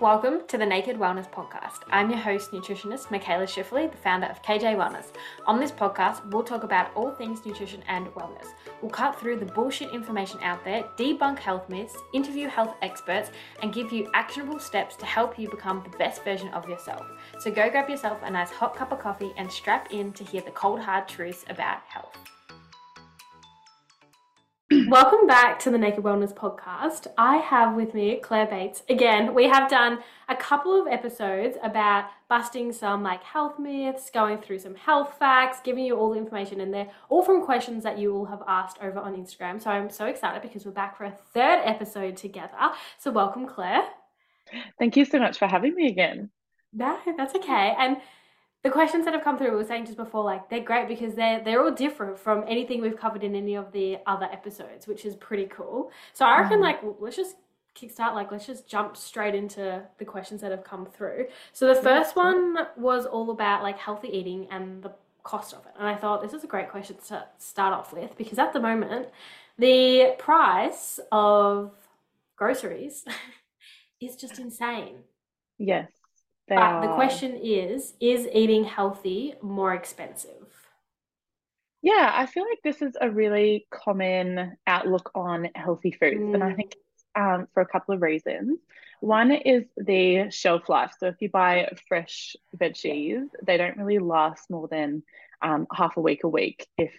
Welcome to the Naked Wellness Podcast. I'm your host, nutritionist Michaela Schifferly, the founder of KJ Wellness. On this podcast, we'll talk about all things nutrition and wellness. We'll cut through the bullshit information out there, debunk health myths, interview health experts, and give you actionable steps to help you become the best version of yourself. So go grab yourself a nice hot cup of coffee and strap in to hear the cold hard truths about health. Welcome back to the Naked Wellness Podcast. I have with me Claire Bates. Again, we have done a couple of episodes about busting some like health myths, going through some health facts, giving you all the information in there, all from questions that you all have asked over on Instagram. So I'm so excited because we're back for a third episode together. So welcome, Claire. Thank you so much for having me again. No, that's okay. And the questions that have come through, we were saying just before, like they're great because they're they're all different from anything we've covered in any of the other episodes, which is pretty cool. So I reckon, mm. like, let's just kickstart. Like, let's just jump straight into the questions that have come through. So the first one was all about like healthy eating and the cost of it, and I thought this is a great question to start off with because at the moment, the price of groceries is just insane. Yes. They but are. the question is is eating healthy more expensive? Yeah, I feel like this is a really common outlook on healthy foods. Mm. And I mm. think um, for a couple of reasons. One is the shelf life. So if you buy fresh veggies, they don't really last more than um, half a week a week if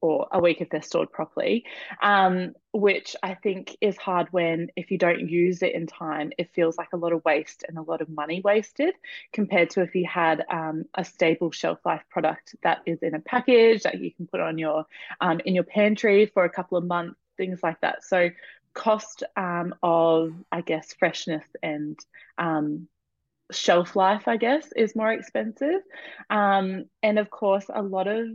or a week if they're stored properly, um, which I think is hard when if you don't use it in time, it feels like a lot of waste and a lot of money wasted compared to if you had um, a stable shelf life product that is in a package that you can put on your um, in your pantry for a couple of months, things like that. So cost um, of I guess freshness and um, shelf life, I guess, is more expensive. Um, and of course, a lot of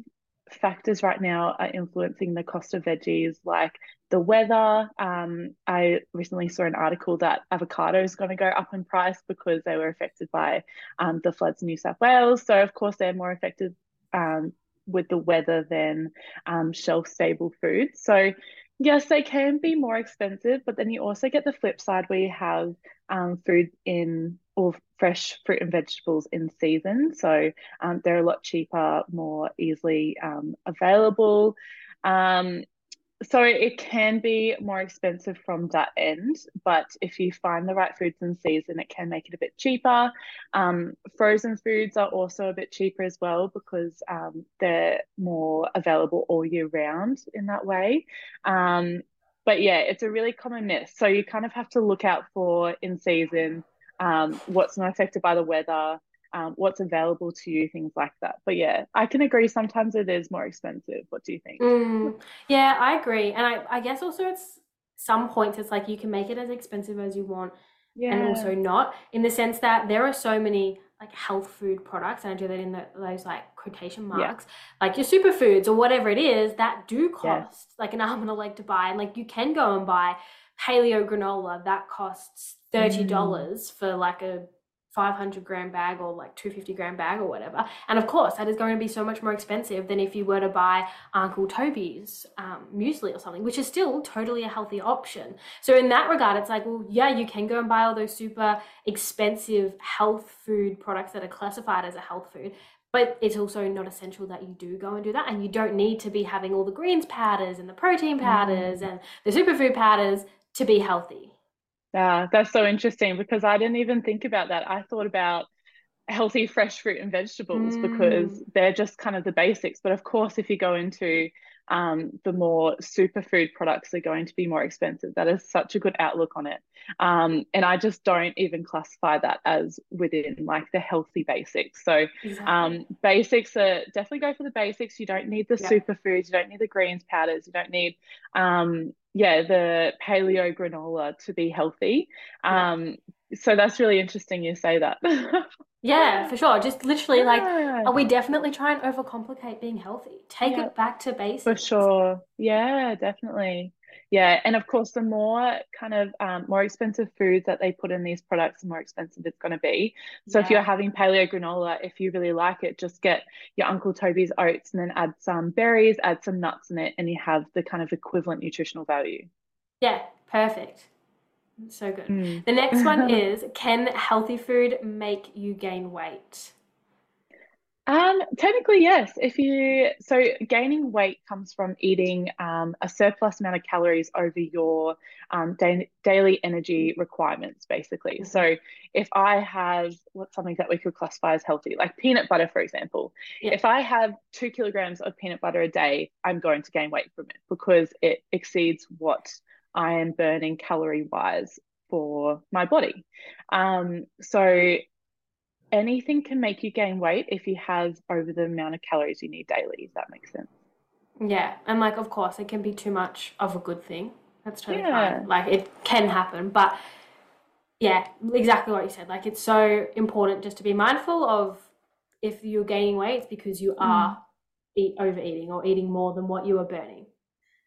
factors right now are influencing the cost of veggies, like the weather. Um, I recently saw an article that avocado is going to go up in price because they were affected by um, the floods in New South Wales. So, of course, they're more affected um, with the weather than um, shelf stable foods. So, yes, they can be more expensive, but then you also get the flip side where you have um, food in or fresh fruit and vegetables in season. So um, they're a lot cheaper, more easily um, available. Um, so it can be more expensive from that end, but if you find the right foods in season, it can make it a bit cheaper. Um, frozen foods are also a bit cheaper as well because um, they're more available all year round in that way. Um, but yeah, it's a really common myth. So you kind of have to look out for in season um, what's not affected by the weather, um, what's available to you, things like that. But yeah, I can agree. Sometimes it is more expensive. What do you think? Mm, yeah, I agree. And I, I guess also it's some points it's like you can make it as expensive as you want yeah. and also not in the sense that there are so many like health food products and I do that in the, those like quotation marks yeah. like your superfoods or whatever it is that do cost yeah. like an arm and a leg to buy and like you can go and buy paleo granola that costs $30 mm. for like a 500 gram bag or like 250 gram bag or whatever. And of course, that is going to be so much more expensive than if you were to buy Uncle Toby's um, muesli or something, which is still totally a healthy option. So, in that regard, it's like, well, yeah, you can go and buy all those super expensive health food products that are classified as a health food. But it's also not essential that you do go and do that. And you don't need to be having all the greens powders and the protein powders mm. and the superfood powders to be healthy. Yeah, that's so interesting because I didn't even think about that. I thought about healthy fresh fruit and vegetables mm. because they're just kind of the basics. But of course, if you go into um, the more superfood products, are going to be more expensive. That is such a good outlook on it. Um, and I just don't even classify that as within like the healthy basics. So exactly. um, basics are definitely go for the basics. You don't need the superfoods. You don't need the greens powders. You don't need um, yeah, the paleo granola to be healthy. Um, so that's really interesting you say that. yeah, for sure. Just literally yeah. like, are we definitely try and overcomplicate being healthy? Take yeah. it back to basics. For sure. Yeah, definitely. Yeah, and of course, the more kind of um, more expensive foods that they put in these products, the more expensive it's going to be. So yeah. if you're having paleo granola, if you really like it, just get your Uncle Toby's oats and then add some berries, add some nuts in it, and you have the kind of equivalent nutritional value. Yeah, perfect. So good. Mm. The next one is Can healthy food make you gain weight? Um, technically, yes. If you so gaining weight comes from eating um, a surplus amount of calories over your um, da- daily energy requirements, basically. Mm-hmm. So if I have what's something that we could classify as healthy, like peanut butter, for example, yeah. if I have two kilograms of peanut butter a day, I'm going to gain weight from it because it exceeds what I am burning calorie wise for my body. Um, so anything can make you gain weight if you have over the amount of calories you need daily, if that makes sense. Yeah. And like, of course, it can be too much of a good thing. That's totally yeah. fine. Like, it can happen. But yeah, exactly what you said. Like, it's so important just to be mindful of if you're gaining weight, it's because you are mm. eat, overeating or eating more than what you are burning.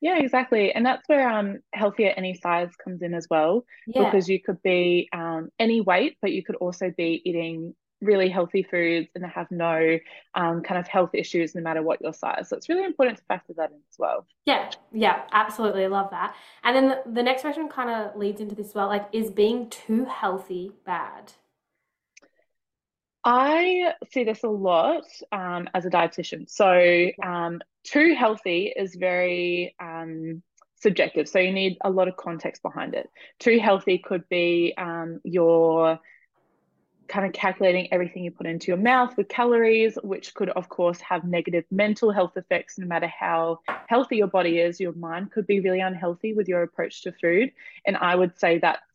Yeah, exactly. And that's where um healthy at any size comes in as well. Yeah. Because you could be um any weight, but you could also be eating really healthy foods and have no um, kind of health issues no matter what your size. So it's really important to factor that in as well. Yeah, yeah, absolutely. Love that. And then the, the next question kind of leads into this well, like, is being too healthy bad? I see this a lot um, as a dietitian. So, um, too healthy is very um, subjective. So, you need a lot of context behind it. Too healthy could be um, your kind of calculating everything you put into your mouth with calories, which could, of course, have negative mental health effects. No matter how healthy your body is, your mind could be really unhealthy with your approach to food. And I would say that's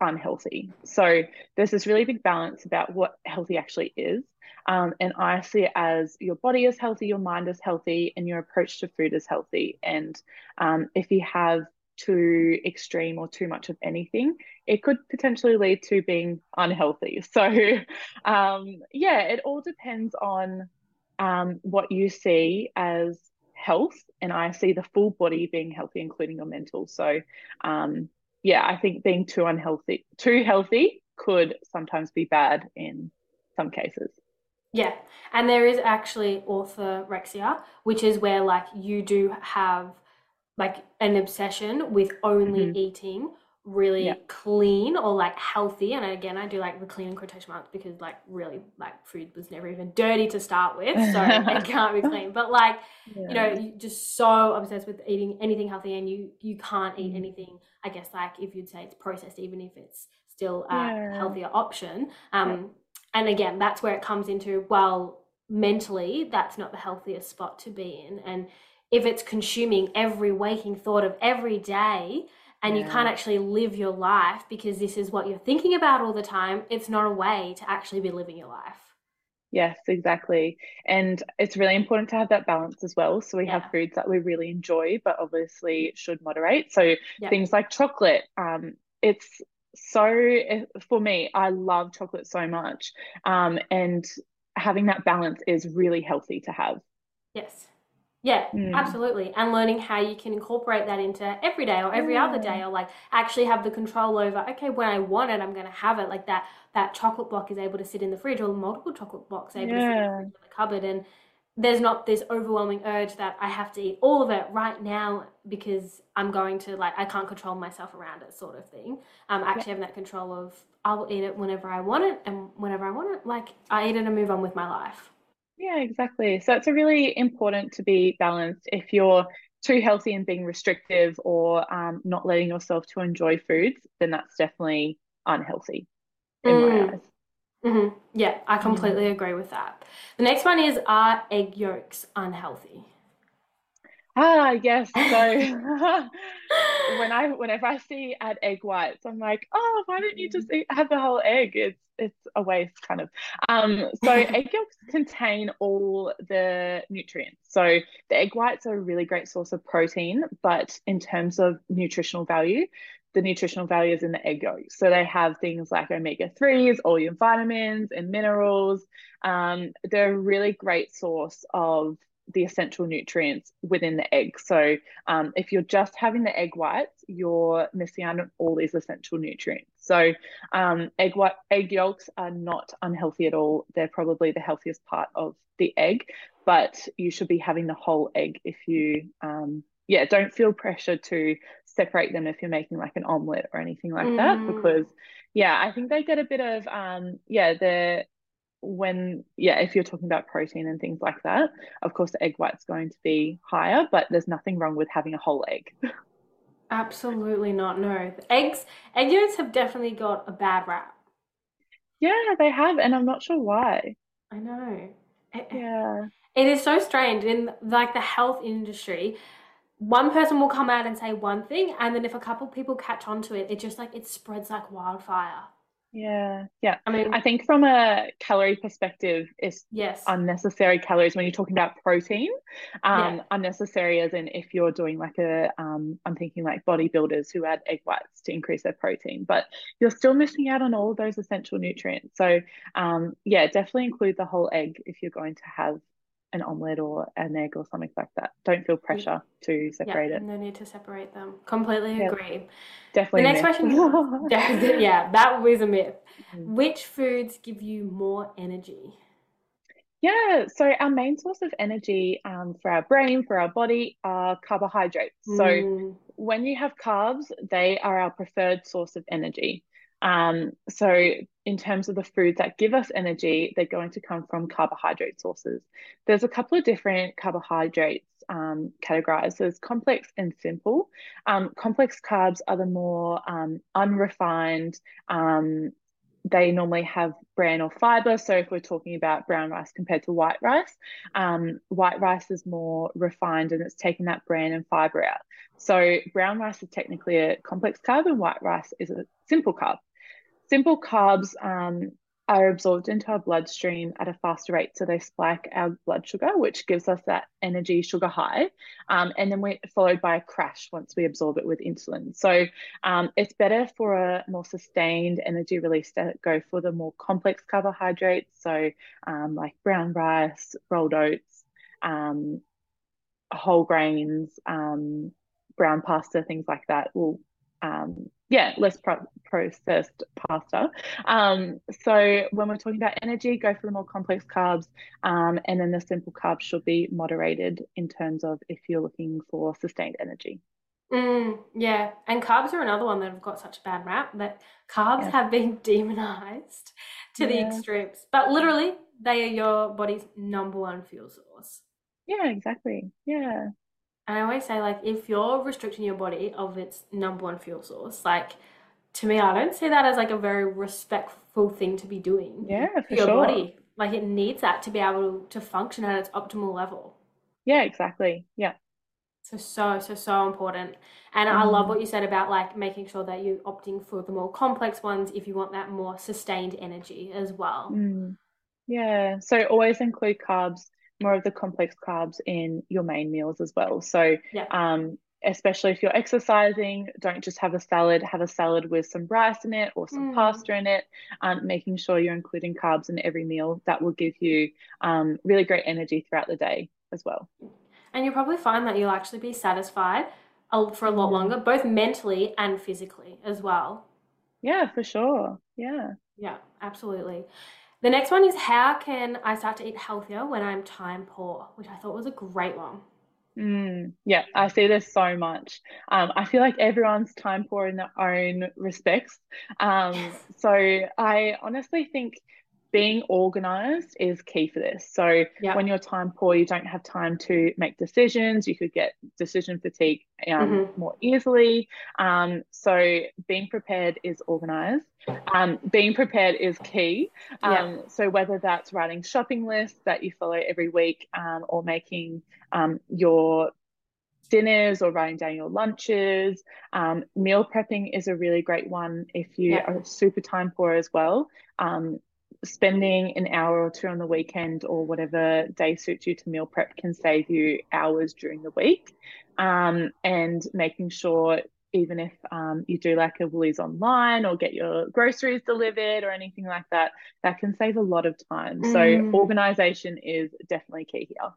unhealthy. So there's this really big balance about what healthy actually is. Um, and I see it as your body is healthy, your mind is healthy, and your approach to food is healthy. And um, if you have too extreme or too much of anything, it could potentially lead to being unhealthy. So, um, yeah, it all depends on um, what you see as health. And I see the full body being healthy, including your mental. So, um, yeah, I think being too unhealthy, too healthy could sometimes be bad in some cases. Yeah. And there is actually orthorexia, which is where like you do have like an obsession with only mm-hmm. eating really yeah. clean or like healthy and again i do like the clean in quotation marks because like really like food was never even dirty to start with so it can't be clean but like yeah. you know just so obsessed with eating anything healthy and you you can't eat mm. anything i guess like if you'd say it's processed even if it's still a yeah. healthier option um and again that's where it comes into well mentally that's not the healthiest spot to be in and if it's consuming every waking thought of every day and yeah. you can't actually live your life because this is what you're thinking about all the time, it's not a way to actually be living your life. Yes, exactly. And it's really important to have that balance as well. So we yeah. have foods that we really enjoy, but obviously should moderate. So things like chocolate, um, it's so eh, for me, I love chocolate so much. Um, and having that balance is really healthy to have. Yes. Yeah, mm. absolutely. And learning how you can incorporate that into every day or every yeah. other day or like actually have the control over, okay, when I want it, I'm going to have it. Like that, that chocolate block is able to sit in the fridge or multiple chocolate blocks able yeah. to sit in the, the cupboard. And there's not this overwhelming urge that I have to eat all of it right now because I'm going to like, I can't control myself around it sort of thing. Um, actually yeah. having that control of I'll eat it whenever I want it and whenever I want it, like I eat it and move on with my life. Yeah, exactly. So it's a really important to be balanced. If you're too healthy and being restrictive or um, not letting yourself to enjoy foods, then that's definitely unhealthy in mm. my eyes. Mm-hmm. Yeah, I completely mm. agree with that. The next one is Are egg yolks unhealthy? Ah, yes. So when I whenever I see add egg whites, I'm like, oh, why don't you just mm. eat, have the whole egg? It's it's a waste, kind of. Um, so egg yolks contain all the nutrients. So the egg whites are a really great source of protein, but in terms of nutritional value, the nutritional value is in the egg yolk. So they have things like omega 3s, all your vitamins and minerals. Um, they're a really great source of the essential nutrients within the egg. So um, if you're just having the egg whites, you're missing out on all these essential nutrients. So um, egg white egg yolks are not unhealthy at all. They're probably the healthiest part of the egg, but you should be having the whole egg if you um, yeah, don't feel pressure to separate them if you're making like an omelet or anything like mm. that because yeah, I think they get a bit of um yeah, the when yeah, if you're talking about protein and things like that, of course the egg white's going to be higher, but there's nothing wrong with having a whole egg. Absolutely not. No. Eggs egg yolks have definitely got a bad rap. Yeah, they have, and I'm not sure why. I know. It, yeah. It is so strange in like the health industry. One person will come out and say one thing, and then if a couple people catch on to it, it just like it spreads like wildfire. Yeah, yeah. I mean, I think from a calorie perspective, it's yes unnecessary calories when you're talking about protein. Um, yeah. unnecessary as in if you're doing like a, um, I'm thinking like bodybuilders who add egg whites to increase their protein, but you're still missing out on all of those essential nutrients. So, um, yeah, definitely include the whole egg if you're going to have an omelette or an egg or something like that. Don't feel pressure to separate yeah, it. No need to separate them. Completely yeah. agree. Definitely. The next question, yeah, that was a myth. Mm-hmm. Which foods give you more energy? Yeah, so our main source of energy um, for our brain, for our body, are carbohydrates. Mm. So when you have carbs, they are our preferred source of energy. Um, so in terms of the foods that give us energy, they're going to come from carbohydrate sources. There's a couple of different carbohydrates um, categorized. There's complex and simple. Um, complex carbs are the more um, unrefined. Um, they normally have bran or fiber. So if we're talking about brown rice compared to white rice, um, white rice is more refined and it's taking that bran and fiber out. So brown rice is technically a complex carb and white rice is a simple carb simple carbs um, are absorbed into our bloodstream at a faster rate. So they spike our blood sugar, which gives us that energy sugar high. Um, and then we're followed by a crash once we absorb it with insulin. So um, it's better for a more sustained energy release to go for the more complex carbohydrates. So um, like brown rice, rolled oats, um, whole grains, um, brown pasta, things like that will um, yeah, less pro- processed pasta. Um, so when we're talking about energy, go for the more complex carbs, um, and then the simple carbs should be moderated in terms of if you're looking for sustained energy. Mm, yeah, and carbs are another one that have got such a bad rap that carbs yeah. have been demonized to yeah. the extremes. But literally, they are your body's number one fuel source. Yeah, exactly. Yeah. And I always say, like, if you're restricting your body of its number one fuel source, like, to me, I don't see that as like a very respectful thing to be doing. Yeah, for your sure. body. Like, it needs that to be able to function at its optimal level. Yeah, exactly. Yeah. So, so, so, so important. And mm. I love mm-hmm. what you said about like making sure that you're opting for the more complex ones if you want that more sustained energy as well. Mm. Yeah. So, always include carbs more of the complex carbs in your main meals as well. So, yeah. um, especially if you're exercising, don't just have a salad, have a salad with some rice in it or some mm. pasta in it, um, making sure you're including carbs in every meal. That will give you um, really great energy throughout the day as well. And you'll probably find that you'll actually be satisfied for a lot longer, both mentally and physically as well. Yeah, for sure. Yeah. Yeah, absolutely. The next one is how can I start to eat healthier when I'm time poor, which I thought was a great one. Mm, yeah, I see this so much. Um, I feel like everyone's time poor in their own respects. Um, so I honestly think being organized is key for this. So yeah. when you're time poor, you don't have time to make decisions. You could get decision fatigue um, mm-hmm. more easily. Um, so being prepared is organized. Um, being prepared is key. Yeah. Um, so whether that's writing shopping lists that you follow every week um, or making um, your dinners or writing down your lunches. Um, meal prepping is a really great one if you yeah. are super time poor as well. Um, spending an hour or two on the weekend or whatever day suits you to meal prep can save you hours during the week. Um, and making sure even if um, you do like a Woolies online or get your groceries delivered or anything like that, that can save a lot of time. Mm. So organization is definitely key here.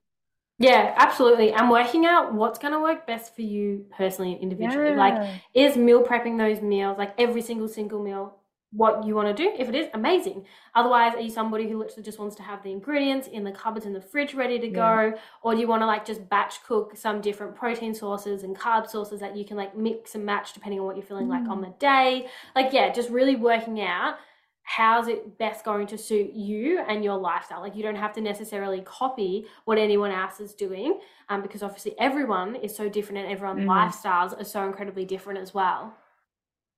Yeah, absolutely. And working out what's going to work best for you personally and individually. Yeah. Like, is meal prepping those meals, like every single single meal, what you want to do. If it is, amazing. Otherwise, are you somebody who literally just wants to have the ingredients in the cupboards in the fridge ready to yeah. go? Or do you want to like just batch cook some different protein sources and carb sources that you can like mix and match depending on what you're feeling mm. like on mm. the day? Like, yeah, just really working out how's it best going to suit you and your lifestyle like you don't have to necessarily copy what anyone else is doing um, because obviously everyone is so different and everyone's mm. lifestyles are so incredibly different as well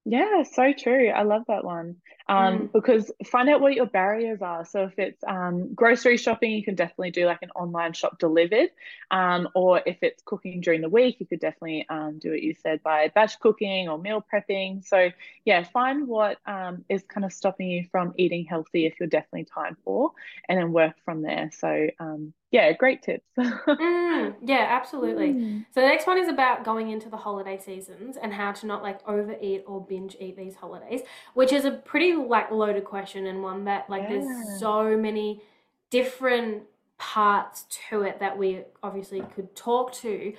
yeah, so true. I love that one. Um, mm. because find out what your barriers are. So if it's um, grocery shopping, you can definitely do like an online shop delivered. Um, or if it's cooking during the week, you could definitely um, do what you said by batch cooking or meal prepping. So yeah, find what um, is kind of stopping you from eating healthy if you're definitely time poor, and then work from there. So um, yeah, great tips. mm, yeah, absolutely. Mm. So the next one is about going into the holiday seasons and how to not like overeat or binge eat these holidays, which is a pretty like loaded question and one that like yeah. there's so many different parts to it that we obviously could talk to.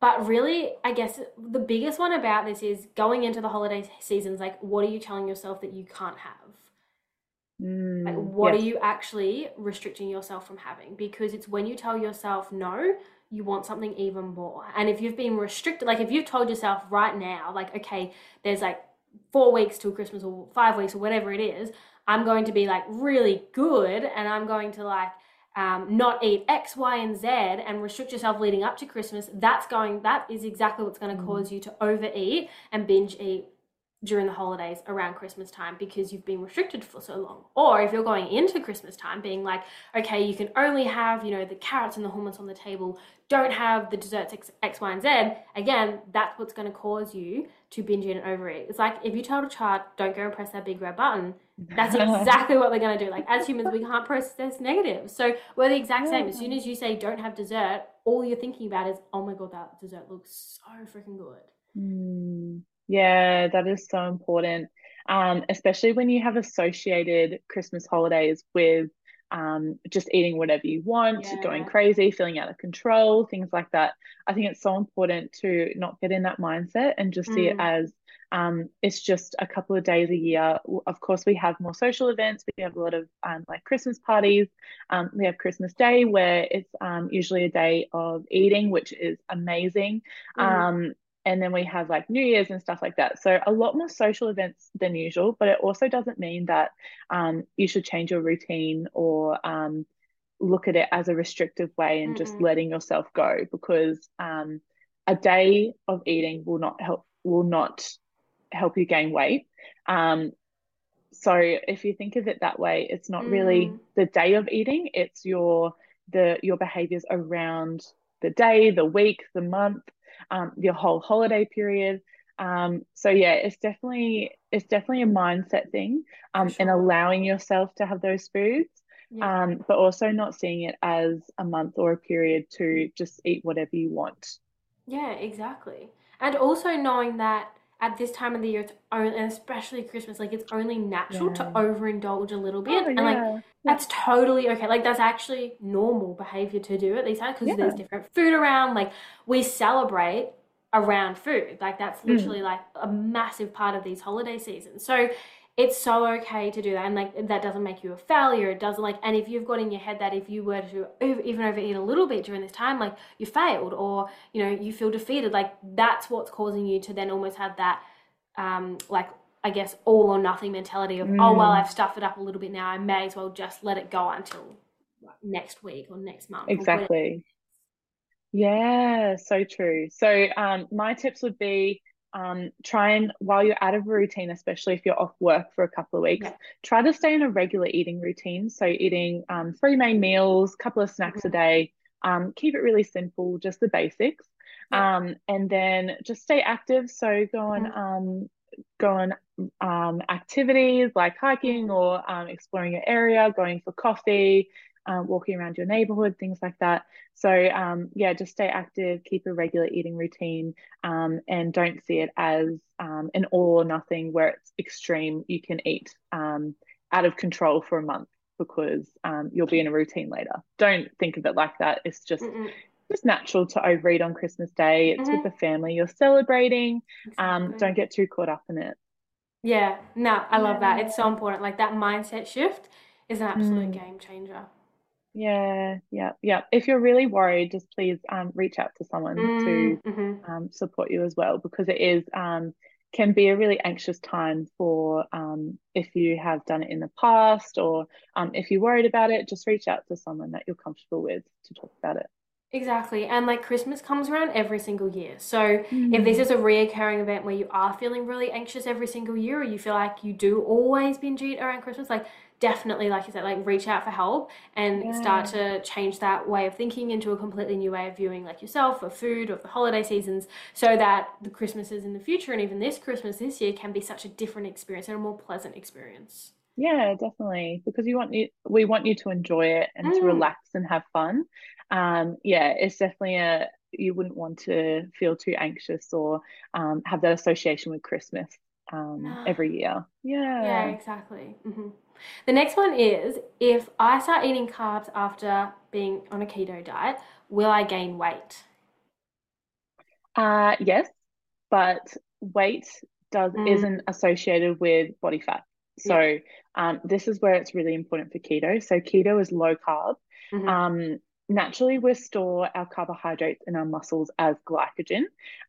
But really, I guess the biggest one about this is going into the holiday seasons, like what are you telling yourself that you can't have? Mm, like, what yes. are you actually restricting yourself from having? Because it's when you tell yourself no, you want something even more. And if you've been restricted, like if you've told yourself right now, like, okay, there's like four weeks till Christmas or five weeks or whatever it is, I'm going to be like really good and I'm going to like, um, not eat X, Y, and Z and restrict yourself leading up to Christmas, that's going, that is exactly what's going to mm. cause you to overeat and binge eat during the holidays around Christmas time because you've been restricted for so long. Or if you're going into Christmas time being like, okay, you can only have, you know, the carrots and the hummus on the table, don't have the desserts X, X Y, and Z, again, that's what's going to cause you to binge eat and overeat. It's like if you tell a child, don't go and press that big red button, that's exactly what they're going to do. Like as humans, we can't process negatives. So we're the exact yeah. same. As soon as you say don't have dessert, all you're thinking about is, oh my God, that dessert looks so freaking good. Mm. Yeah, that is so important. Um, especially when you have associated Christmas holidays with um, just eating whatever you want, yeah. going crazy, feeling out of control, things like that. I think it's so important to not get in that mindset and just mm. see it mm. as um, it's just a couple of days a year. Of course, we have more social events. We have a lot of um, like Christmas parties. Um, we have Christmas Day, where it's um, usually a day of eating, which is amazing. Mm and then we have like New Year's and stuff like that. So a lot more social events than usual, but it also doesn't mean that um, you should change your routine or um, look at it as a restrictive way and mm-hmm. just letting yourself go because um, a day of eating will not help will not help you gain weight. Um, so if you think of it that way, it's not mm. really the day of eating; it's your the your behaviors around the day, the week, the month, um, your whole holiday period. Um, so yeah, it's definitely it's definitely a mindset thing, um, sure. and allowing yourself to have those foods, yeah. um, but also not seeing it as a month or a period to just eat whatever you want. Yeah, exactly, and also knowing that at this time of the year, it's only, and especially Christmas, like it's only natural yeah. to overindulge a little bit, oh, and like yeah. that's totally okay. Like that's actually normal behavior to do at these times because there's different food around. Like we celebrate around food, like that's hmm. literally mm. like a massive part of these holiday seasons. So it's so okay to do that and like that doesn't make you a failure it doesn't like and if you've got in your head that if you were to even overeat a little bit during this time like you failed or you know you feel defeated like that's what's causing you to then almost have that um like i guess all or nothing mentality of mm. oh well mm. i've stuffed it up a little bit now i may as well just let it go until next week or next month exactly yeah so true so um my tips would be um, try and while you're out of a routine, especially if you're off work for a couple of weeks, yeah. try to stay in a regular eating routine. So eating um, three main meals, couple of snacks mm-hmm. a day. Um, keep it really simple, just the basics. Yeah. Um, and then just stay active. So go on, mm-hmm. um, go on um, activities like hiking mm-hmm. or um, exploring your area, going for coffee, um, walking around your neighborhood, things like that. So, um, yeah, just stay active, keep a regular eating routine, um, and don't see it as um, an all or nothing where it's extreme. You can eat um, out of control for a month because um, you'll be in a routine later. Don't think of it like that. It's just. Mm-mm just natural to overeat on Christmas Day. It's mm-hmm. with the family you're celebrating. Exactly. Um, don't get too caught up in it. Yeah, no, I love that. It's so important. Like that mindset shift is an absolute Mm. game changer. Yeah, yeah, yeah. If you're really worried, just please um, reach out to someone to Mm, hmm um, support you as well, because it is um, can be a really anxious time for um, if you have done it in the past or um, if you're worried about it, just reach out to someone that you're comfortable with to talk about it. Exactly. And like Christmas comes around every single year. So if this Mm. is a reoccurring event where you are feeling really anxious every single year, or you feel like you do always binge eat around Christmas, like definitely, like you said, like reach out for help and start to change that way of thinking into a completely new way of viewing like yourself or food or the holiday seasons so that the Christmases in the future and even this Christmas this year can be such a different experience and a more pleasant experience. Yeah, definitely. Because you want you, we want you to enjoy it and to Mm, relax and have fun. Um, yeah, it's definitely a you wouldn't want to feel too anxious or um, have that association with Christmas um, every year. Yeah, Yeah. exactly. hmm The next one is if I start eating carbs after being on a keto diet, will I gain weight? Uh, yes, but weight does Mm, isn't associated with body fat. yeah. So um, this is where it's really important for keto. So keto is low carb. hmm Um, naturally, we store our carbohydrates in our muscles as glycogen.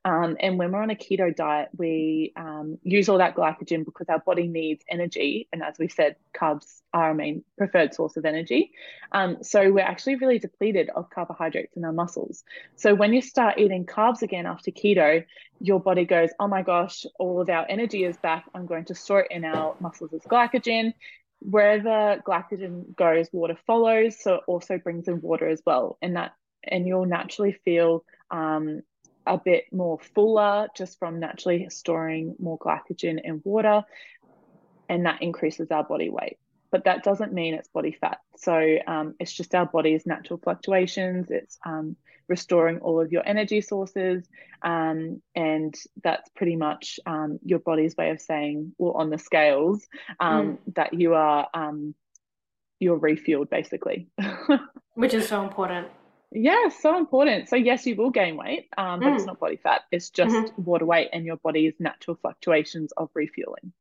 Um, and when we're on a keto diet, we um, use all that glycogen because our body needs energy. And as we said, carbs are our main preferred source of energy. Um, so we're actually really depleted of carbohydrates in our muscles. So when you start eating carbs again after keto, your body goes, oh my gosh, all of our energy is back. I'm going to store it in our muscles as glycogen. Wherever glycogen goes, water follows. So it also brings in water as well. And that and you'll naturally feel um, a bit more fuller just from naturally storing more glycogen and water, and that increases our body weight. But that doesn't mean it's body fat. So um, it's just our body's natural fluctuations. It's um, restoring all of your energy sources. Um, and that's pretty much um, your body's way of saying, well, on the scales, Mm, um, that you are um, you're refueled basically. which is so important. Yeah, so important. So yes, you will gain weight, um, but it's Mm, not body fat. It's just hmm water weight and your body's natural fluctuations of refueling.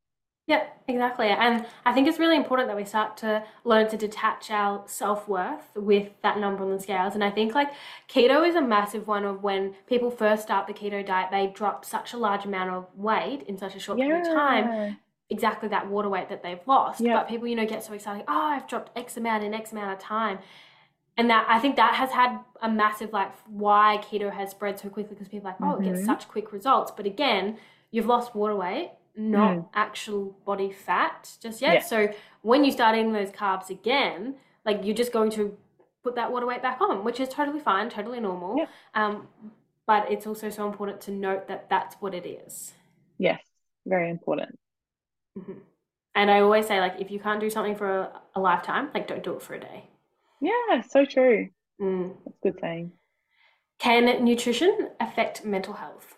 Yeah, exactly. And I think it's really important that we start to learn to detach our self-worth with that number on the scales. And I think like keto is a massive one of when people first start the keto diet, they drop such a large amount of weight in such a short period of time Yeah, exactly that water weight that they've lost. yeah. But people, you know, get so excited, oh, I've dropped X amount in X amount of time. And that I think that has had a massive like why keto has spread so quickly because people are like, oh, it gets Mm-hmm. such quick results. But again, you've lost water weight, not Mm, actual body fat just yet. yeah, So when you start eating those carbs again, like you're just going to put that water weight back on, which is totally fine, totally normal. yeah, Um, but it's also so important to note that that's what it is. yes. Very important. Mhm. And I always say, like, if you can't do something for a, a lifetime, like, don't do it for a day. Yeah, so true. Mm. That's good saying. Can nutrition affect mental health?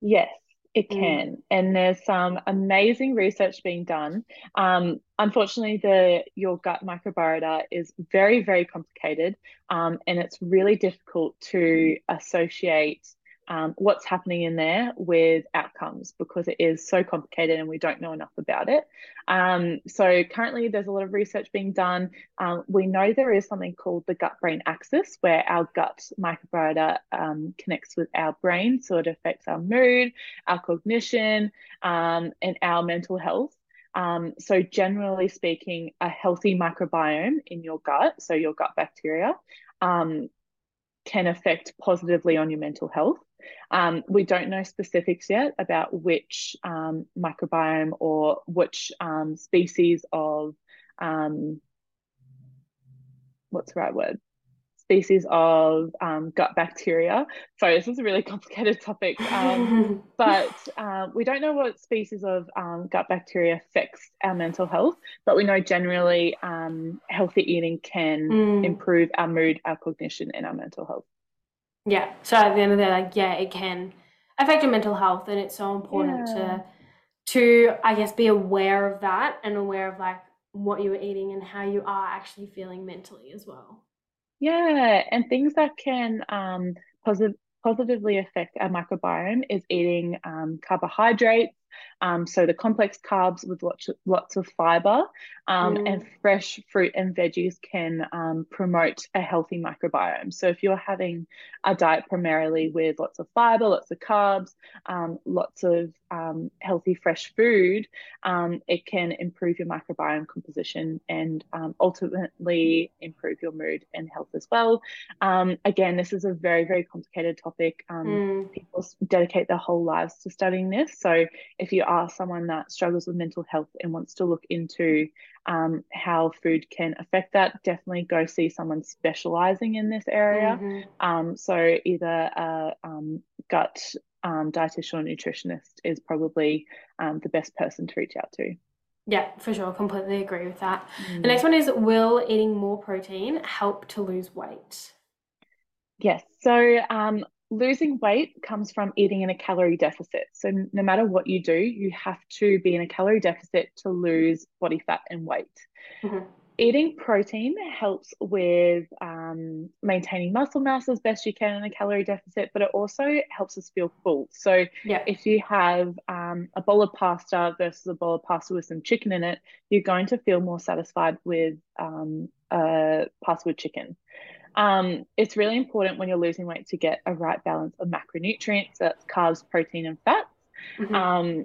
Yes, it Mm. can. And there's some amazing research being done. Um, unfortunately, the your gut microbiota is very, very complicated, um, and it's really difficult to associate um, what's happening in there with outcomes because it is so complicated and we don't know enough about it. Um, so currently, there's a lot of research being done. Um, we know there is something called the gut-brain axis, where our gut microbiota um, connects with our brain, so it affects our mood, our cognition, um, and our mental health. Um, so, generally speaking, a healthy microbiome in your gut, so your gut bacteria, um, can affect positively on your mental health. Um, we don't know specifics yet about which um, microbiome or which um, species of um, what's the right word? Species of um, gut bacteria. Sorry, this is a really complicated topic. Um, but uh, we don't know what species of um, gut bacteria affects our mental health, but we know generally um, healthy eating can Mm. improve our mood, our cognition, and our mental health. Yeah. So at the end of the day, like, yeah, it can affect your mental health, and it's so important Yeah. to, to, I guess, be aware of that and aware of like what you're eating and how you are actually feeling mentally as well. Yeah, and things that can um, posit positively affect our microbiome is eating um, carbohydrates, Um, so the complex carbs with lots of, lots of fiber um, mm. and fresh fruit and veggies can um, promote a healthy microbiome. So if you're having a diet primarily with lots of fiber, lots of carbs, um, lots of um, healthy fresh food, um, it can improve your microbiome composition and ultimately improve your mood and health as well. again, this is a very, very complicated topic. Mm. People dedicate their whole lives to studying this. So if you are someone that struggles with mental health and wants to look into um, how food can affect that, definitely go see someone specializing in this area. Mm-hmm. Um, so either a um, gut um, dietitian or nutritionist is probably um, the best person to reach out to. Yeah, for sure. Completely agree with that. Mm. The next one is Will eating more protein help to lose weight? Yes. So um, losing weight comes from eating in a calorie deficit. So, no matter what you do, you have to be in a calorie deficit to lose body fat and weight. Mm-hmm. Eating protein helps with um, maintaining muscle mass as best you can in a calorie deficit, but it also helps us feel full. So, yeah. if you have um, a bowl of pasta versus a bowl of pasta with some chicken in it, you're going to feel more satisfied with um, uh, pasta with chicken. Um, it's really important when you're losing weight to get a right balance of macronutrients, that's carbs, protein, and fats. Mm-hmm. Um,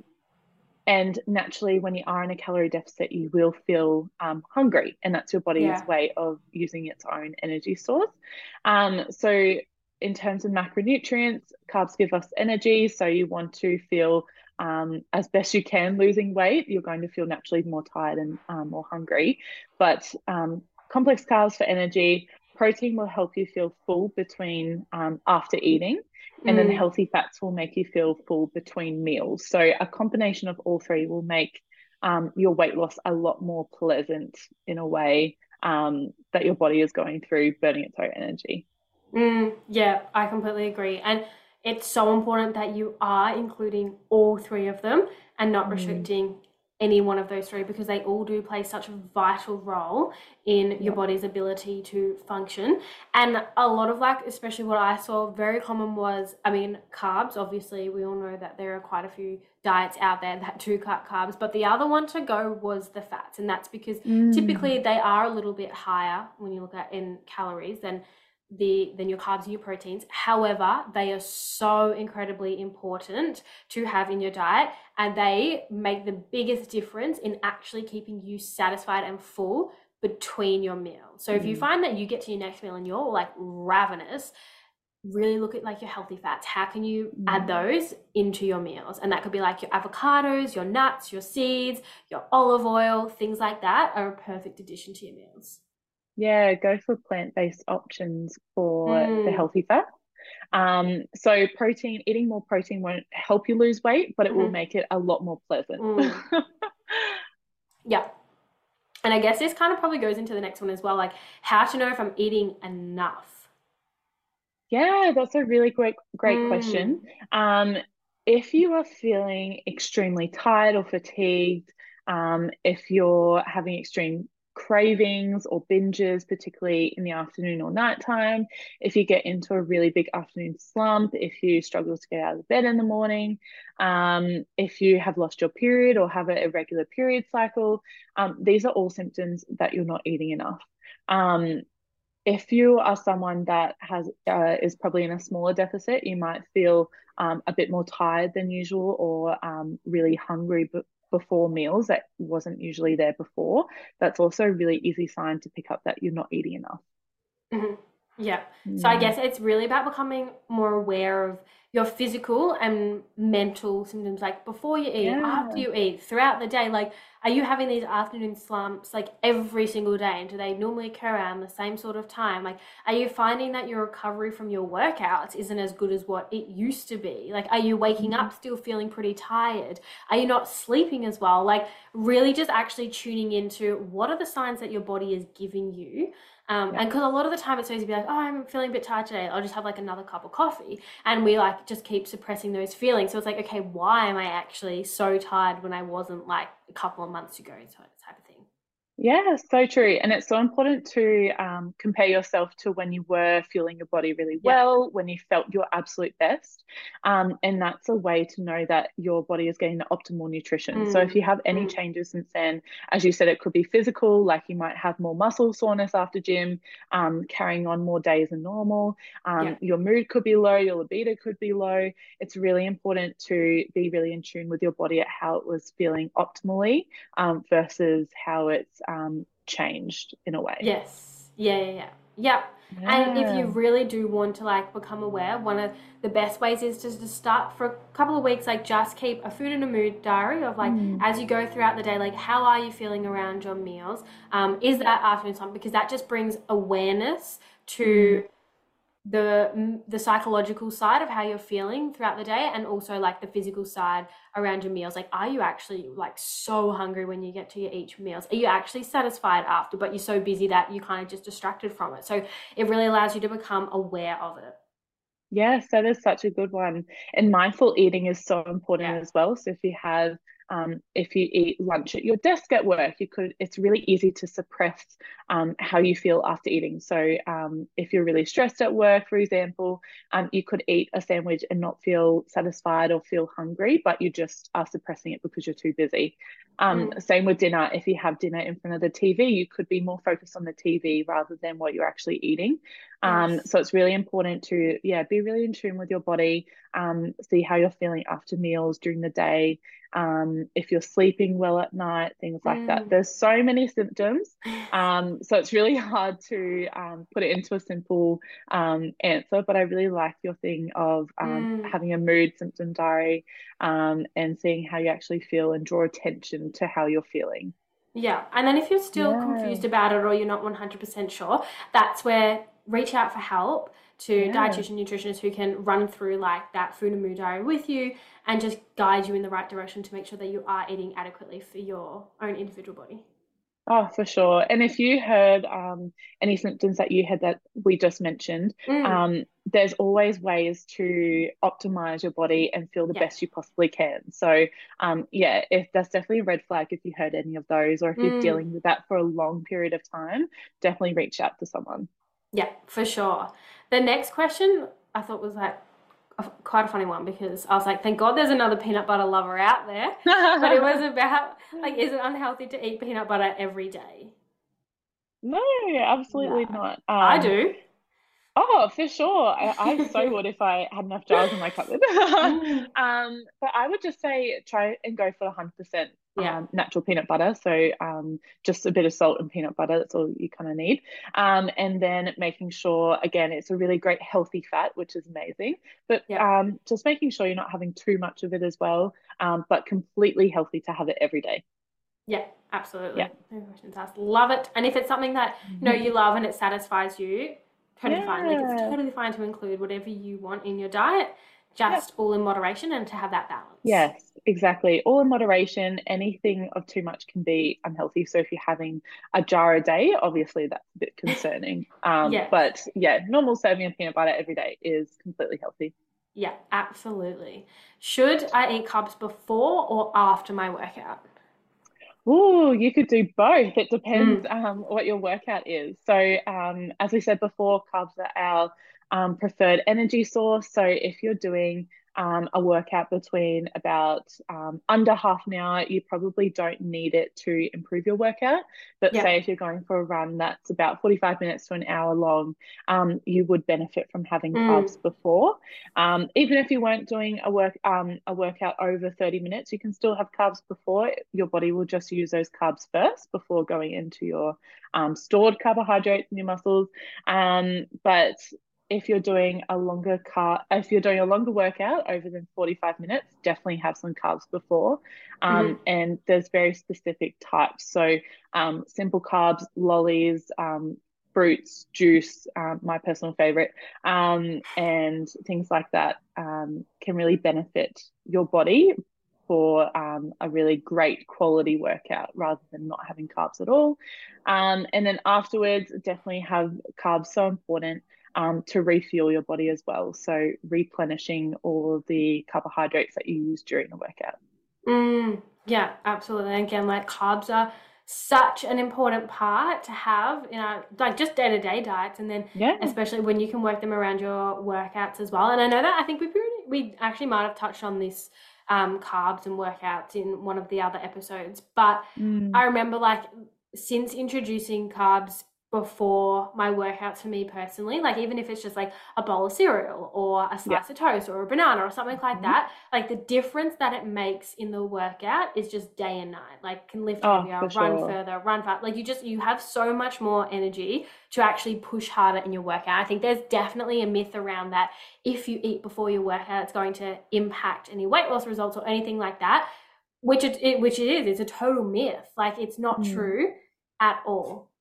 and naturally, when you are in a calorie deficit, you will feel um, hungry, and that's your body's yeah. way of using its own energy source. Um, so, in terms of macronutrients, carbs give us energy. So, you want to feel um, as best you can losing weight. You're going to feel naturally more tired and um, more hungry. But um, complex carbs for energy, protein will help you feel full between um, after eating and mm. then healthy fats will make you feel full between meals so a combination of all three will make um, your weight loss a lot more pleasant in a way um, that your body is going through burning its own energy mm, yeah i completely agree and it's so important that you are including all three of them and not mm. restricting any one of those three because they all do play such a vital role in your body's ability to function. And a lot of like, especially what I saw very common was, I mean, carbs. Obviously, we all know that there are quite a few diets out there that do cut carbs, but the other one to go was the fats. And that's because mm. typically they are a little bit higher when you look at in calories than the than your carbs and your proteins. However, they are so incredibly important to have in your diet and they make the biggest difference in actually keeping you satisfied and full between your meals. So mm. if you mm. find that you get to your next meal and you're like ravenous, really look at like your healthy fats. How can you mm. add those into your meals? And that could be like your avocados, your nuts, your seeds, your olive oil, things like that are a perfect addition to your meals. Yeah, go for plant based options for mm. the healthy fat. Um, so protein, eating more protein won't help you lose weight, but it mm-hmm. will make it a lot more pleasant. Mm. yeah. And I guess this kind of probably goes into the next one as well, like how to know if I'm eating enough. Yeah, that's a really great, great mm. question. Um, if you are feeling extremely tired or fatigued, um, if you're having extreme cravings or binges, particularly in the afternoon or nighttime, if you get into a really big afternoon slump, if you struggle to get out of bed in the morning, um, if you have lost your period or have an irregular period cycle, um, these are all symptoms that you're not eating enough. Um, if you are someone that has uh, is probably in a smaller deficit, you might feel um, a bit more tired than usual or um, really hungry before meals that wasn't usually there before, that's also a really easy sign to pick up that you're not eating enough. Mm-hmm. Yeah. So I guess it's really about becoming more aware of your physical and mental symptoms like before you eat, yeah. after you eat, throughout the day. Like, are you having these afternoon slumps like every single day? And do they normally occur around the same sort of time? Like, are you finding that your recovery from your workouts isn't as good as what it used to be? Like, are you waking mm-hmm. up still feeling pretty tired? Are you not sleeping as well? Like, really just actually tuning into what are the signs that your body is giving you um, yeah. And because a lot of the time it's easy to be like, oh, I'm feeling a bit tired today. I'll just have like another cup of coffee. And we like just keep suppressing those feelings. So it's like, okay, why am I actually so tired when I wasn't like a couple of months ago? type of thing. Yeah, so true. And it's so important to um, compare yourself to when you were feeling your body really well, when you felt your absolute best. Um, and that's a way to know that your body is getting the optimal nutrition. Mm. So if you have any mm. changes since then, as you said, it could be physical, like you might have more muscle soreness after gym, um, carrying on more days than normal. Um, your mood could be low, your libido could be low. It's really important to be really in tune with your body at how it was feeling optimally um, versus how it's um, changed in a way. Yes. Yeah, yeah, yeah. Yeah. And if you really do want to like become aware, one of the best ways is to just start for a couple of weeks, like just keep a food and a mood diary of like mm. as you go throughout the day, like how are you feeling around your meals? Um, is that afternoon time? Because that just brings awareness to mm the mm, the psychological side of how you're feeling throughout the day and also like the physical side around your meals. Like are you actually like so hungry when you get to your each meals? Are you actually satisfied after but you're so busy that you kind of just distracted from it? So it really allows you to become aware of it. Yes that is such a good one. And mindful eating is so important yeah. as well. So if you have um, if you eat lunch at your desk at work, you could. It's really easy to suppress um, how you feel after eating. So um, if you're really stressed at work, for example, um, you could eat a sandwich and not feel satisfied or feel hungry, but you just are suppressing it because you're too busy. Um, mm. Same with dinner. If you have dinner in front of the TV, you could be more focused on the TV rather than what you're actually eating. Um, yes. So it's really important to yeah be really in tune with your body. see how you're feeling after meals during the day um, if you're sleeping well at night, things like mm. that. There's so many symptoms. Um, so it's really hard to um, put it into a simple um, answer, but I really like your thing of um, mm. having a mood symptom diary um, and seeing how you actually feel and draw attention to how you're feeling. Yeah. And then if you're still yeah. confused about it or you're not 100% sure, that's where reach out for help to yeah. dietitian nutritionists who can run through like that food and mood diary with you and just guide you in the right direction to make sure that you are eating adequately for your own individual body. Oh, for sure. And if you heard um, any symptoms that you had that we just mentioned, mm. um, there's always ways to optimize your body and feel the yeah. best you possibly can. So, um, yeah, if that's definitely a red flag if you heard any of those, or if you're mm. dealing with that for a long period of time, definitely reach out to someone. Yeah, for sure. The next question I thought was like a, quite a funny one because I was like, thank God there's another peanut butter lover out there. but it was about like, is it unhealthy to eat peanut butter every day? No, absolutely no. not. Um, I do. Oh, for sure. I, I so would if I had enough jars in my cupboard. Mm. um, but I would just say try and go for 100% yeah. Um, natural peanut butter. So um, just a bit of salt and peanut butter. That's all you kind of need. Um, and then making sure, again, it's a really great healthy fat, which is amazing. But yeah. um, just making sure you're not having too much of it as well, um, but completely healthy to have it every day. Yeah, absolutely. Yeah. No questions asked. Love it. And if it's something that you know you love and it satisfies you, totally yeah. fine. Like it's totally fine to include whatever you want in your diet, just yep. all in moderation and to have that balance. Yes, exactly. All in moderation. Anything of too much can be unhealthy. So if you're having a jar a day, obviously that's a bit concerning. Um, yes. But yeah, normal serving of peanut butter every day is completely healthy. Yeah, absolutely. Should I eat carbs before or after my workout? Oh, you could do both. It depends mm. um, what your workout is. So, um, as we said before, carbs are our um, preferred energy source. So, if you're doing um, a workout between about um, under half an hour, you probably don't need it to improve your workout. But yeah. say if you're going for a run that's about 45 minutes to an hour long, um, you would benefit from having mm. carbs before. Um, even if you weren't doing a work um, a workout over 30 minutes, you can still have carbs before. Your body will just use those carbs first before going into your um, stored carbohydrates in your muscles. but if you're doing a longer car if you're doing a longer workout over than 45 minutes definitely have some carbs before. Um, mm-hmm. and there's very specific types. So um, simple carbs lollies um, fruits juice um, my personal favorite um, and things like that um, can really benefit your body for a really great quality workout rather than not having carbs at all. And then afterwards definitely have carbs so important um, to refuel your body as well. So replenishing all of the carbohydrates that you use during the workout. Mm, yeah, absolutely. And again, like carbs are such an important part to have in our like just day to day diets, and then yeah. especially when you can work them around your workouts as well. And I know that I think we we actually might have touched on this um, carbs and workouts in one of the other episodes, but mm. I remember like since introducing carbs before my workouts for me personally like even if it's just like a bowl of cereal or a slice yeah. of toast or a banana or something like mm-hmm. that like the difference that it makes in the workout is just day and night like can lift oh, heavier run sure. further run fast like you just you have so much more energy to actually push harder in your workout i think there's definitely a myth around that if you eat before your workout it's going to impact any weight loss results or anything like that which it, it which it is it's a total myth like it's not mm. true at all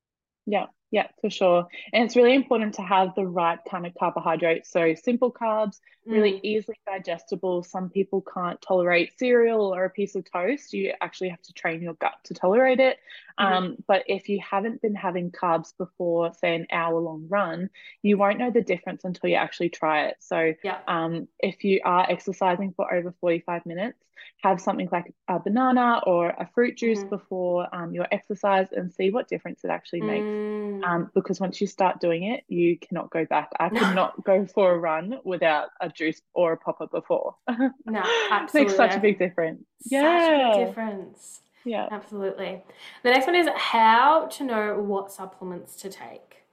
yeah yeah, for sure. And it's really important to have the right kind of carbohydrates. So simple carbs, really mm. easily digestible. Some people can't tolerate cereal or a piece of toast. You actually have to train your gut to tolerate it. Mm-hmm. Um, but if you haven't been having carbs before, say, an hour long run, you won't know the difference until you actually try it. So yeah. um, if you are exercising for over 45 minutes, have something like a banana or a fruit juice mm-hmm. before um, your exercise and see what difference it actually makes. Mm. Um, because once you start doing it, you cannot go back. I could not go for a run without a juice or a popper before. No, absolutely. makes such a big difference. Such yeah. a big difference. Yeah. Absolutely. The next one is how to know what supplements to take.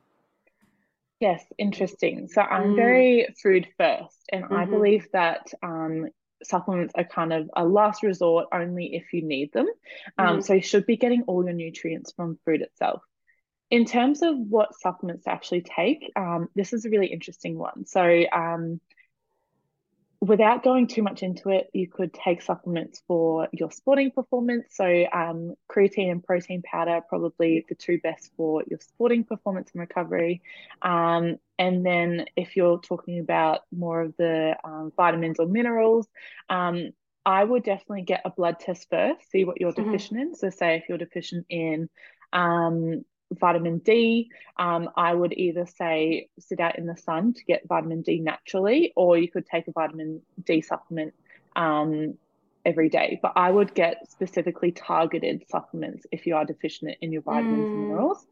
Yes, interesting. So I'm mm. very food first, and mm-hmm. I believe that um, supplements are kind of a last resort only if you need them. Um, mm. So you should be getting all your nutrients from food itself. In terms of what supplements to actually take, um, this is a really interesting one. So um, without going too much into it, you could take supplements for your sporting performance. So, um, creatine and protein powder are probably the two best for your sporting performance and recovery. Um, and then, if you're talking about more of the um, vitamins or minerals, um, I would definitely get a blood test first, see what you're mm-hmm. deficient in. So, say if you're deficient in um, vitamin D, um, I would either say sit out in the sun to get vitamin D naturally, or you could take a vitamin D supplement um, every day. But I would get specifically targeted supplements if you are deficient in your vitamins mm. and minerals.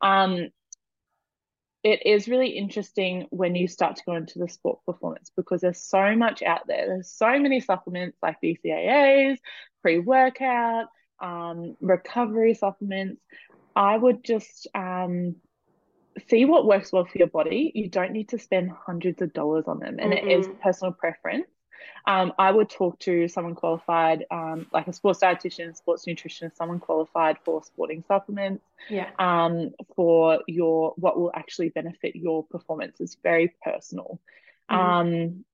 Um, it is really interesting when you start to go into the sport performance because there's so much out there. There's so many supplements like BCAAs, pre workout, um, recovery supplements. I would just um, see what works well for your body. You don't need to spend hundreds of dollars on them, and mm-hmm. it is personal preference. Um, I would talk to someone qualified, um, like a sports dietitian, sports nutritionist, someone qualified for sporting supplements. Yeah. Um, for your what will actually benefit your performance is very personal. Mm-hmm. Um,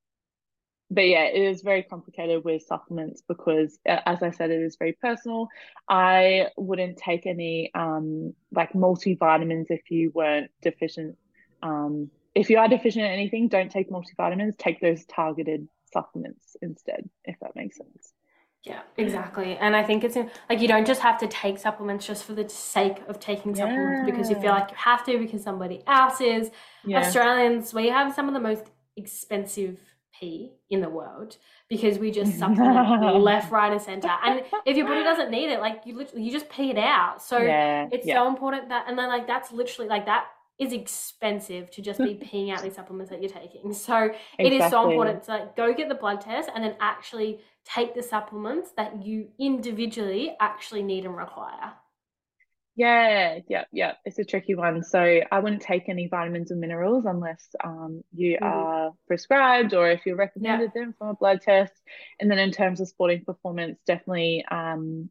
but yeah, it is very complicated with supplements because, as I said, it is very personal. I wouldn't take any um, like multivitamins if you weren't deficient. Um, if you are deficient in anything, don't take multivitamins. Take those targeted supplements instead, if that makes sense. Yeah, exactly. And I think it's like you don't just have to take supplements just for the sake of taking supplements yeah. because you feel like you have to because somebody else is. Yeah. Australians, we have some of the most expensive in the world because we just supplement left, right, and center. And if your body doesn't need it, like you literally you just pee it out. So yeah, it's yeah. so important that and then like that's literally like that is expensive to just be peeing out these supplements that you're taking. So exactly. it is so important to like go get the blood test and then actually take the supplements that you individually actually need and require. Yeah, yeah, yeah. It's a tricky one. So I wouldn't take any vitamins or minerals unless um, you mm-hmm. are prescribed or if you're recommended yeah. them from a blood test. And then in terms of sporting performance, definitely um,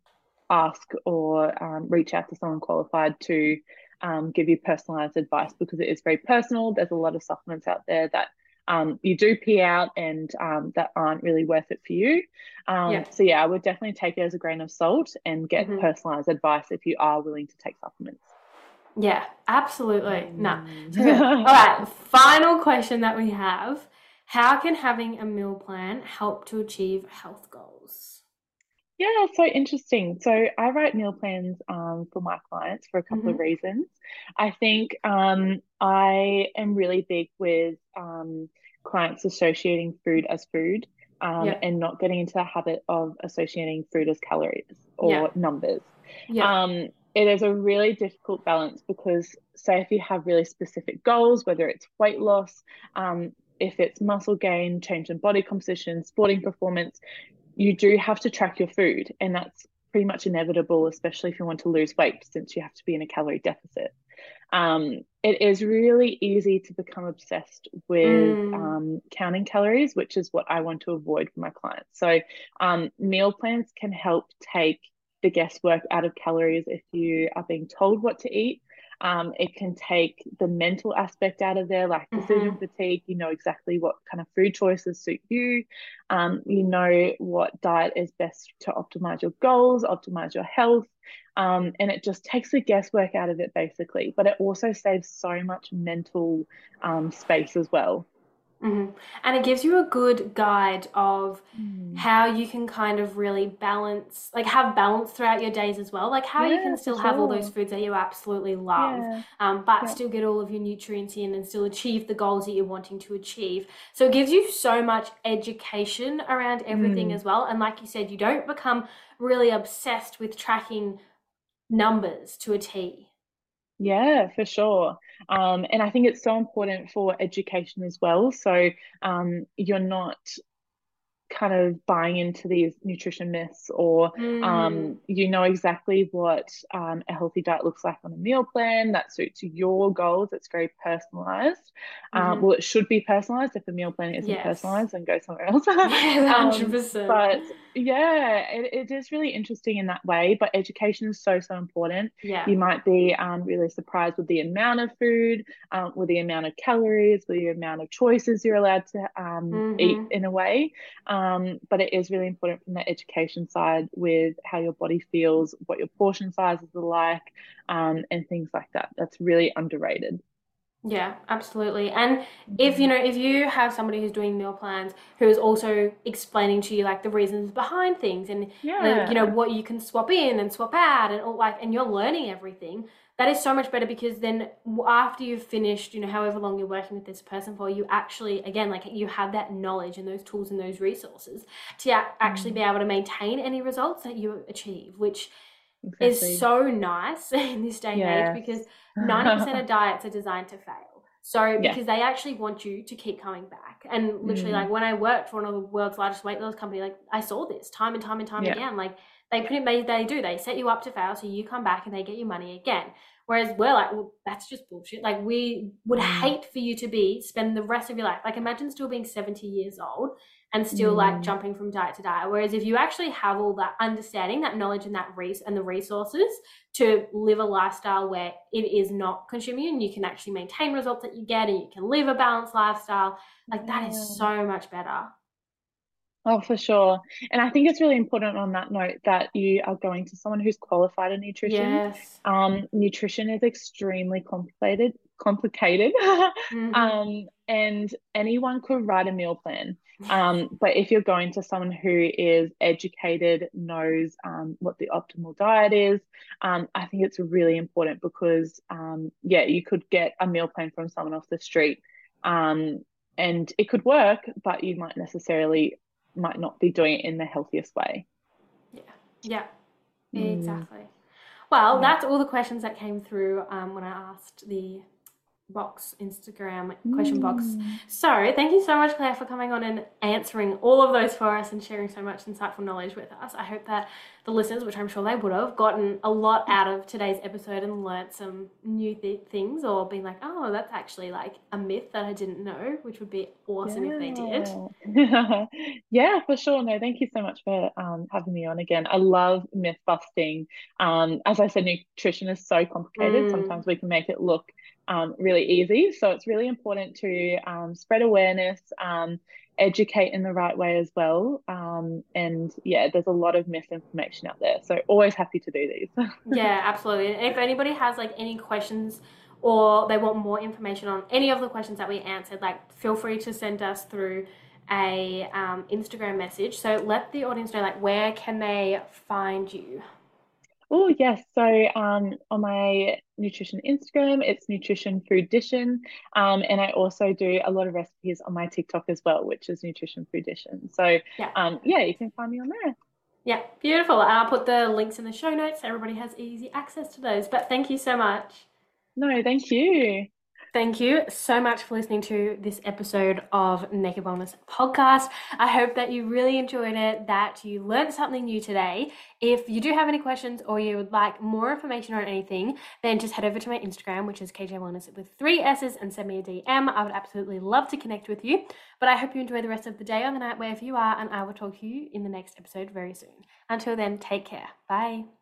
ask or um, reach out to someone qualified to um, give you personalized advice because it is very personal. There's a lot of supplements out there that um, you do pee out and um, that aren't really worth it for you. Um, yeah. So, yeah, I would definitely take it as a grain of salt and get mm-hmm. personalized advice if you are willing to take supplements. Yeah, absolutely. No. Mm. All right, final question that we have How can having a meal plan help to achieve health goals? Yeah, so interesting. So I write meal plans um, for my clients for a couple mm-hmm. of reasons. I think um, I am really big with um, clients associating food as food um, yeah. and not getting into the habit of associating food as calories or yeah. numbers. Yeah. Um, it is a really difficult balance because say if you have really specific goals, whether it's weight loss, um, if it's muscle gain, change in body composition, sporting performance, you do have to track your food. And that's pretty much inevitable, especially if you want to lose weight, since you have to be in a calorie deficit. Um, it is really easy to become obsessed with mm. um, counting calories, which is what I want to avoid for my clients. So, um, meal plans can help take the guesswork out of calories if you are being told what to eat um, it can take the mental aspect out of there, like decision mm-hmm. fatigue. You know exactly what kind of food choices suit you. Um, you know what diet is best to optimize your goals, optimize your health. Um, and it just takes the guesswork out of it, basically. But it also saves so much mental um, space as well. Mm-hmm. And it gives you a good guide of mm. how you can kind of really balance, like have balance throughout your days as well. Like how yeah, you can still have all those foods that you absolutely love, yeah. um, but yeah. still get all of your nutrients in and still achieve the goals that you're wanting to achieve. So it gives you so much education around everything mm. as well. And like you said, you don't become really obsessed with tracking numbers to a T. Yeah, for sure. Um, and I think it's so important for education as well. So um, you're not kind of buying into these nutrition myths or mm. um, you know exactly what um, a healthy diet looks like on a meal plan that suits your goals it's very personalized um, mm-hmm. um, well it should be personalized if a meal plan isn't yes. personalized then go somewhere else yeah, 100%. Um, but yeah it, it is really interesting in that way but education is so so important yeah you might be um, really surprised with the amount of food um, with the amount of calories with the amount of choices you're allowed to mm-hmm. eat in a way um, but it is really important from the education side with how your body feels, what your portion sizes are like, um, and things like that. That's really underrated. Yeah, absolutely. And if you mm-hmm. know, if you have somebody who's doing meal plans who is also explaining to you like the reasons behind things and yeah. you know what you can swap in and swap out and all like and you're learning everything, that is so much better because then after you've finished you know however long you're working with this person for you actually again like you have that knowledge and those tools and those resources to actually be mm. able to maintain any results that you achieve which exactly. is so nice in this day and yes. age because 90% of diets are designed to fail so because they actually want you to keep coming back and literally mm. like when i worked for one of the world's largest weight loss company like i saw this time and time and time yeah. again like they it, they, they do. They set you up to fail, so you come back and they get your money again. Whereas we're like, well, that's just bullshit. Like we would mm. hate for you to be spend the rest of your life. Like imagine still being 70 years old and still mm. like jumping from diet to diet. Whereas if you actually have all that understanding, that knowledge and that res- and the resources to live a lifestyle where it is not consuming you and you can actually maintain results that you get and you can live a balanced lifestyle, like that is so much better. Oh, for sure. And I think it's really important on that note that you are going to someone who's qualified in nutrition. Yes. Um, nutrition is extremely complicated, complicated. mm-hmm. um, and anyone could write a meal plan. Um, but if you're going to someone who is educated, knows um, what the optimal diet is, um, I think it's really important because, um, yeah, you could get a meal plan from someone off the street um, and it could work, but you might necessarily might not be doing it in the healthiest way. Yeah, yeah, mm. exactly. Well, yeah. that's all the questions that came through um, when I asked the box Instagram question mm. box. So thank you so much, Claire, for coming on and answering all of those for us and sharing so much insightful knowledge with us. I hope that the listeners, which I'm sure they would have, gotten a lot out of today's episode and learnt some new th- things or been like, oh, that's actually like a myth that I didn't know, which would be awesome yeah. if they did. yeah, for sure. No, thank you so much for um, having me on again. I love myth busting. Um, as I said, nutrition is so complicated. Mm. Sometimes we can make it look um, really easy. So it's really important to um, spread awareness, um, educate in the right way as well. Um, and yeah, there's a lot of misinformation out there. So always happy to do these. yeah, absolutely. And if anybody has like any questions or they want more information on any of the questions that we answered, like feel free to send us through a um, Instagram message. So let the audience know like where can they find you? Oh, yes. So um, on my nutrition Instagram, it's Nutrition Foodition. Um, and I also do a lot of recipes on my TikTok as well, which is Nutrition Foodition. So yeah, um, yeah you can find me on there. Yeah, beautiful. And I'll put the links in the show notes so everybody has easy access to those. But thank you so much. No, thank you. Thank you so much for listening to this episode of Naked Wellness Podcast. I hope that you really enjoyed it, that you learned something new today. If you do have any questions or you would like more information on anything, then just head over to my Instagram, which is KJ Wellness with three S's, and send me a DM. I would absolutely love to connect with you. But I hope you enjoy the rest of the day or the night wherever you are, and I will talk to you in the next episode very soon. Until then, take care. Bye.